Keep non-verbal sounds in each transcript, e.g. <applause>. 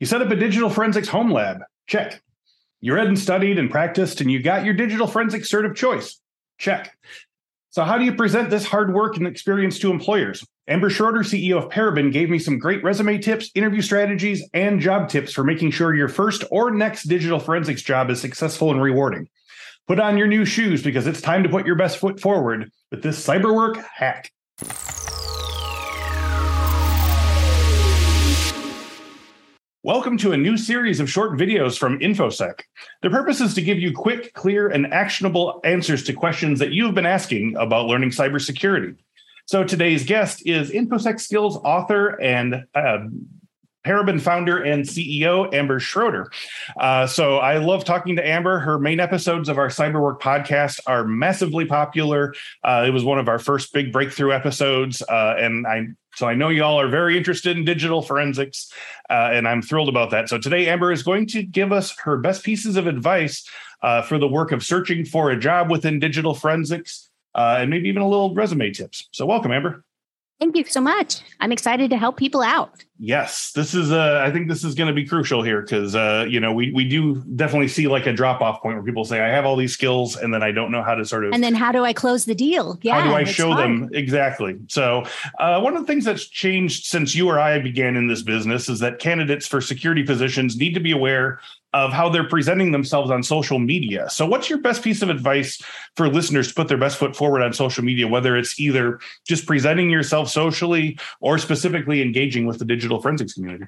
You set up a digital forensics home lab. Check. You read and studied and practiced, and you got your digital forensics cert of choice. Check. So, how do you present this hard work and experience to employers? Amber Schroader, CEO of Paraben, gave me some great resume tips, interview strategies, and job tips for making sure your first or next digital forensics job is successful and rewarding. Put on your new shoes because it's time to put your best foot forward with this cyberwork hack. Welcome to a new series of short videos from InfoSec. The purpose is to give you quick, clear, and actionable answers to questions that you've been asking about learning cybersecurity. So today's guest is InfoSec Skills author and uh, founder and CEO Amber Schroader. Uh, so I love talking to Amber. Her main episodes of our Cyberwork podcast are massively popular. Uh, it was one of our first big breakthrough episodes, uh, and I so I know y'all are very interested in digital forensics, uh, and I'm thrilled about that. So today, Amber is going to give us her best pieces of advice uh, for the work of searching for a job within digital forensics, uh, and maybe even a little resume tips. So welcome, Amber. Thank you so much. I'm excited to help people out. Yes, this is. Uh, I think this is going to be crucial here because uh, you know we we do definitely see like a drop off point where people say I have all these skills and then I don't know how to sort of. And then how do I close the deal? Yeah, how do I show them exactly? So uh, one of the things that's changed since you or I began in this business is that candidates for security positions need to be aware of how they're presenting themselves on social media. So, what's your best piece of advice for listeners to put their best foot forward on social media, whether it's either just presenting yourself socially or specifically engaging with the digital forensics community?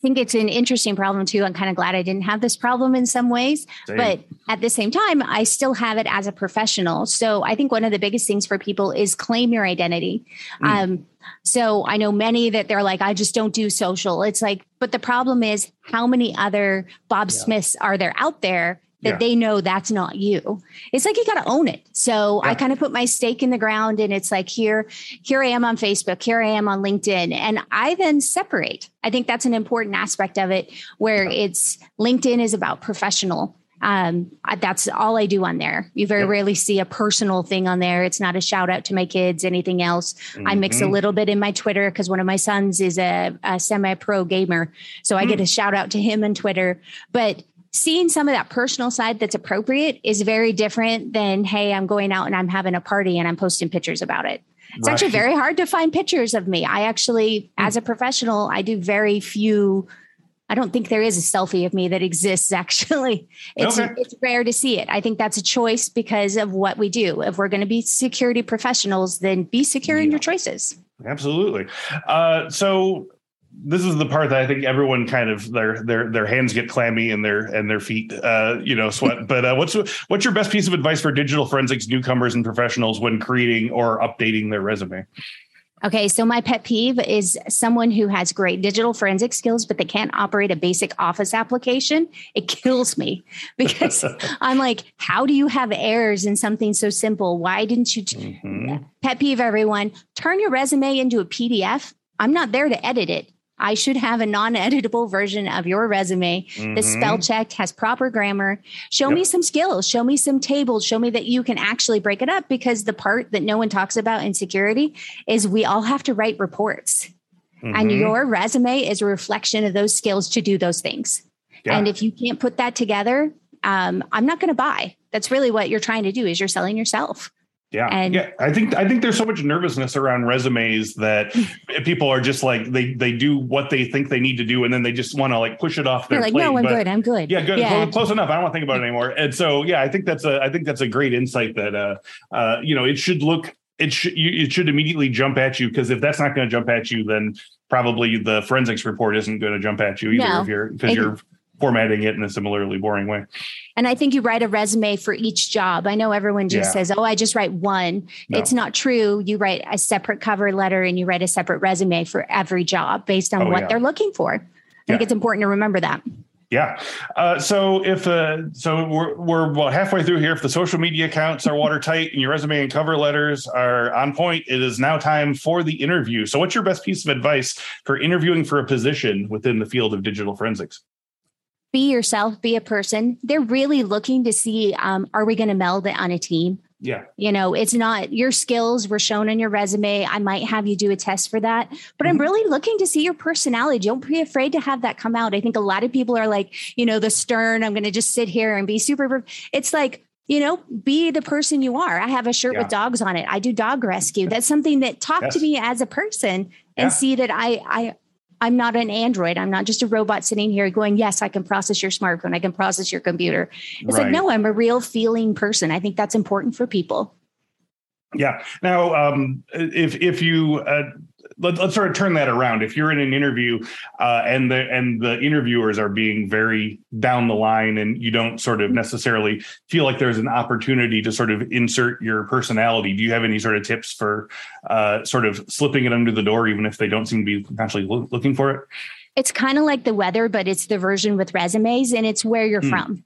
I think it's an interesting problem too. I'm kind of glad I didn't have this problem in some ways, same. but at the same time, I still have it as a professional. So I think one of the biggest things for people is claim your identity. Mm. Um, so I know many that they're like, I just don't do social. It's like, but the problem is how many other Bob yeah. Smiths are there out there that yeah. they know that's not you. It's like you got to own it. So yeah. I kind of put my stake in the ground and it's like here here I am on Facebook, here I am on LinkedIn and I then separate. I think that's an important aspect of it where yeah. it's LinkedIn is about professional um, that's all I do on there. You very yep. rarely see a personal thing on there. It's not a shout out to my kids, anything else. Mm-hmm. I mix a mm-hmm. little bit in my Twitter because one of my sons is a, a semi pro gamer. So I mm. get a shout out to him on Twitter. But seeing some of that personal side that's appropriate is very different than, hey, I'm going out and I'm having a party and I'm posting pictures about it. It's right. actually very hard to find pictures of me. I actually, mm. as a professional, I do very few I don't think there is a selfie of me that exists <laughs> actually. It's okay. it's rare to see it. I think that's a choice because of what we do. If we're going to be security professionals, then be secure yeah. in your choices. Absolutely. Uh, so this is the part that I think everyone kind of their their their hands get clammy and their and their feet uh, you know sweat. <laughs> but uh, what's what's your best piece of advice for digital forensics newcomers and professionals when creating or updating their resume? Okay, so my pet peeve is someone who has great digital forensic skills, but they can't operate a basic office application. It <laughs> kills me because <laughs> I'm like, how do you have errors in something so simple? Why didn't you? T- mm-hmm. Pet peeve, everyone, turn your resume into a PDF. I'm not there to edit it. I should have a non editable version of your resume. Mm-hmm. The spell checked has proper grammar. Show yep. me some skills, show me some tables, show me that you can actually break it up because the part that no one talks about in security is we all have to write reports. Mm-hmm. And your resume is a reflection of those skills to do those things. Yeah. And if you can't put that together, um, I'm not going to buy. That's really what you're trying to do is you're selling yourself. Yeah, and yeah. I think I think there's so much nervousness around resumes that <laughs> people are just like they they do what they think they need to do, and then they just want to like push it off their like, plate. No, I'm good. I'm good. Yeah, good. Yeah. Close, close, enough. I don't want to think about it anymore. And so, yeah, I think that's a I think that's a great insight that uh uh you know it should look it should you, it should immediately jump at you because if that's not going to jump at you, then probably the forensics report isn't going to jump at you either no. if you're because you're formatting it in a similarly boring way. And I think you write a resume for each job. I know everyone just yeah. says, oh, I just write one. No. It's not true. You write a separate cover letter and you write a separate resume for every job based on oh, what yeah. they're looking for. I yeah. think it's important to remember that. Yeah. Uh, so if uh, so, we're we're well halfway through here. If the social media accounts are watertight and your resume and cover letters are on point, it is now time for the interview. So, what's your best piece of advice for interviewing for a position within the field of digital forensics? Be yourself, be a person. They're really looking to see um, are we going to meld it on a team? Yeah. You know, it's not your skills were shown in your resume. I might have you do a test for that, but mm-hmm. I'm really looking to see your personality. Don't be afraid to have that come out. I think a lot of people are like, you know, the stern, I'm going to just sit here and be super. It's like, you know, be the person you are. I have a shirt yeah. with dogs on it. I do dog rescue. That's something that talk yes. to me as a person and yeah. see that I, I, I'm not an android. I'm not just a robot sitting here going, yes, I can process your smartphone. I can process your computer. It's right. like, no, I'm a real feeling person. I think that's important for people. Yeah. Now, um, if if you uh, let, us sort of turn that around. If you're in an interview uh, and the and the interviewers are being very down the line, and you don't sort of necessarily feel like there's an opportunity to sort of insert your personality, do you have any sort of tips for uh, sort of slipping it under the door, even if they don't seem to be actually lo- looking for it? It's kind of like the weather, but it's the version with resumes, and it's where you're mm. from.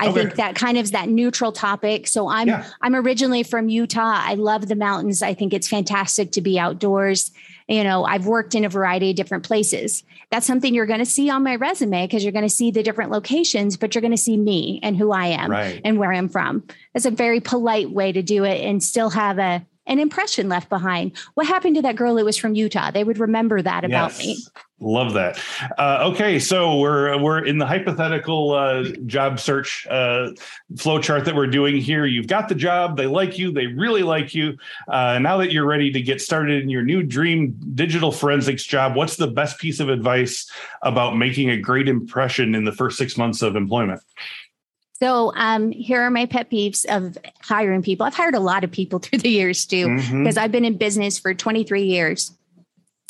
I okay. think that kind of is that neutral topic. So I'm yeah. I'm originally from Utah. I love the mountains. I think it's fantastic to be outdoors. You know, I've worked in a variety of different places. That's something you're going to see on my resume because you're going to see the different locations, but you're going to see me and who I am right. and where I'm from. It's a very polite way to do it and still have a an impression left behind. What happened to that girl who was from Utah? They would remember that about yes. me. Love that. Uh, okay, so we're we're in the hypothetical uh, job search uh, flow chart that we're doing here. You've got the job; they like you, they really like you. Uh, now that you're ready to get started in your new dream digital forensics job, what's the best piece of advice about making a great impression in the first six months of employment? So um, here are my pet peeves of hiring people. I've hired a lot of people <laughs> through the years too, mm-hmm. because I've been in business for 23 years.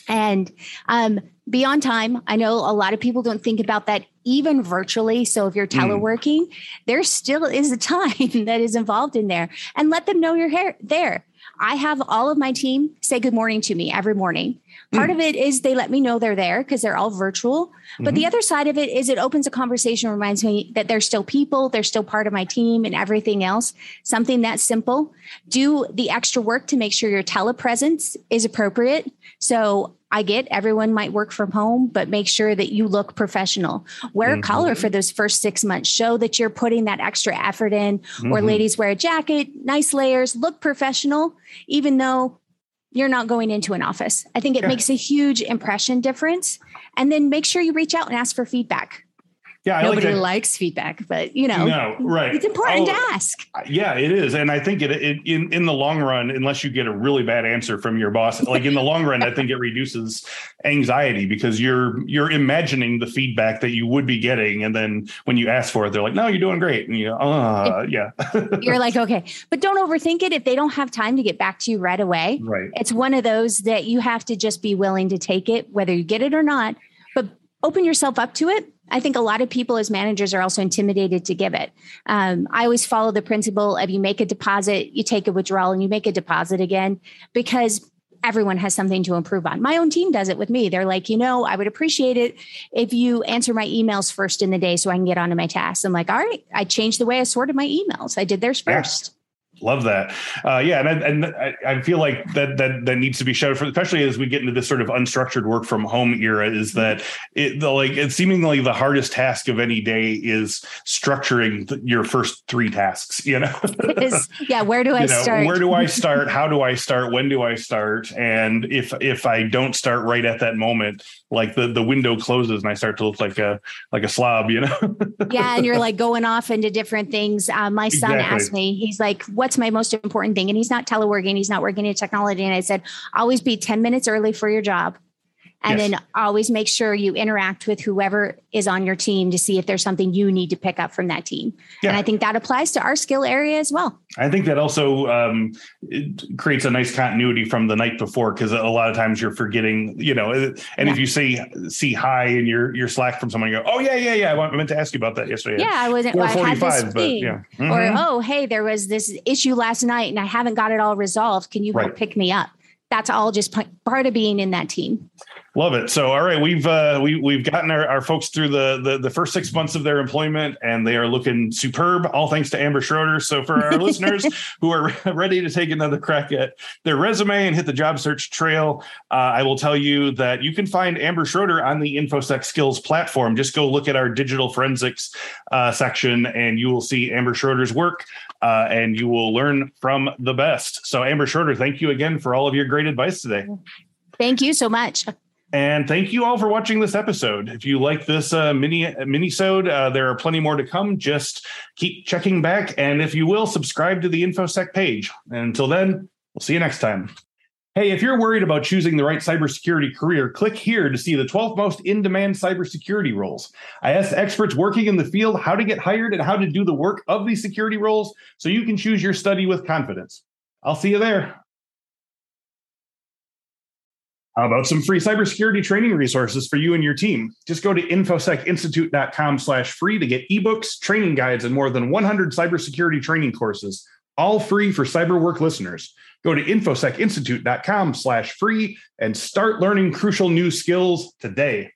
And um, be on time. I know a lot of people don't think about that even virtually. So if you're mm. teleworking, mm. there still is a <laughs> time that is involved in there and let them know you're there. I have all of my team say good morning to me every morning. Part mm. of it is they let me know they're there because they're all virtual. But mm-hmm. the other side of it is it opens a conversation, reminds me that they're still people, they're still part of my team and everything else. Something that simple. Do the extra work to make sure your telepresence is appropriate. So I get everyone might work from home, but make sure that you look professional. Wear mm-hmm. a collar for those first six months. Show that you're putting that extra effort in. Mm-hmm. Or ladies wear a jacket, nice layers, look professional, even though you're not going into an office. I think it yeah. makes a huge impression difference. And then make sure you reach out and ask for feedback. Yeah, nobody like likes feedback, but you know, no, right? It's important oh, to ask. Yeah, it is, and I think it, it, in in the long run, unless you get a really bad answer from your boss, like in the long run, I think it reduces anxiety because you're you're imagining the feedback that you would be getting, and then when you ask for it, they're like, "No, you're doing great," and you, uh, yeah, <laughs> you're like, okay, but don't overthink it. If they don't have time to get back to you right away, right? It's one of those that you have to just be willing to take it, whether you get it or not, but open yourself up to it I think a lot of people as managers are also intimidated to give it. Um, I always follow the principle of you make a deposit, you take a withdrawal, and you make a deposit again because everyone has something to improve on. My own team does it with me. They're like, you know, I would appreciate it if you answer my emails first in the day so I can get onto my tasks. I'm like, all right, I changed the way I sorted my emails. I did theirs first. Love that. Uh, yeah, and I, and I, I, feel like that that that needs to be showed for, especially as we get into this sort of unstructured work from home era. Is that it? The, like it's seemingly the hardest task of any day is structuring the, your first three tasks. You know, yeah. Where do <laughs> I you know, start? Where do I <laughs> start? How do I start? When do I start? And if if I don't start right at that moment, like the the window closes and I start to look like a like a slob. You know. <laughs> yeah, and you're like going off into different things. Uh, my son exactly. asked me, he's like, "What?" What's my most important thing? And he's not teleworking, he's not working in technology. And I said, always be 10 minutes early for your job. And yes. then always make sure you interact with whoever is on your team to see if there's something you need to pick up from that team. Yeah. And I think that applies to our skill area as well. I think that also um, creates a nice continuity from the night before because a lot of times you're forgetting, you know, and yeah. if you see see hi in your your Slack from someone, you go, oh yeah, yeah, yeah, I meant to ask you about that yesterday. Yeah, I wasn't. Well, I had this but, yeah. Mm-hmm. Or oh, hey, there was this issue last night and I haven't got it all resolved. Can you right. pick me up? That's all just part of being in that team. Love it. So, all right, we've uh, we we've gotten our, our folks through the, the the first six months of their employment, and they are looking superb. All thanks to Amber Schroader. So, for our <laughs> listeners who are ready to take another crack at their resume and hit the job search trail, uh, I will tell you that you can find Amber Schroader on the InfoSec Skills platform. Just go look at our digital forensics uh, section, and you will see Amber Schroader's work, uh, and you will learn from the best. So, Amber Schroader, thank you again for all of your great advice today. Thank you so much. And thank you all for watching this episode. If you like this uh, mini mini-sode, uh, there are plenty more to come. Just keep checking back, and if you will, subscribe to the InfoSec page. And until then, we'll see you next time. Hey, if you're worried about choosing the right cybersecurity career, click here to see the 12 most in-demand cybersecurity roles. I asked experts working in the field how to get hired and how to do the work of these security roles so you can choose your study with confidence. I'll see you there. How about some free cybersecurity training resources for you and your team? Just go to infosecinstitute.com slash free to get ebooks, training guides, and more than 100 cybersecurity training courses, all free for CyberWork listeners. Go to infosecinstitute.com slash free and start learning crucial new skills today.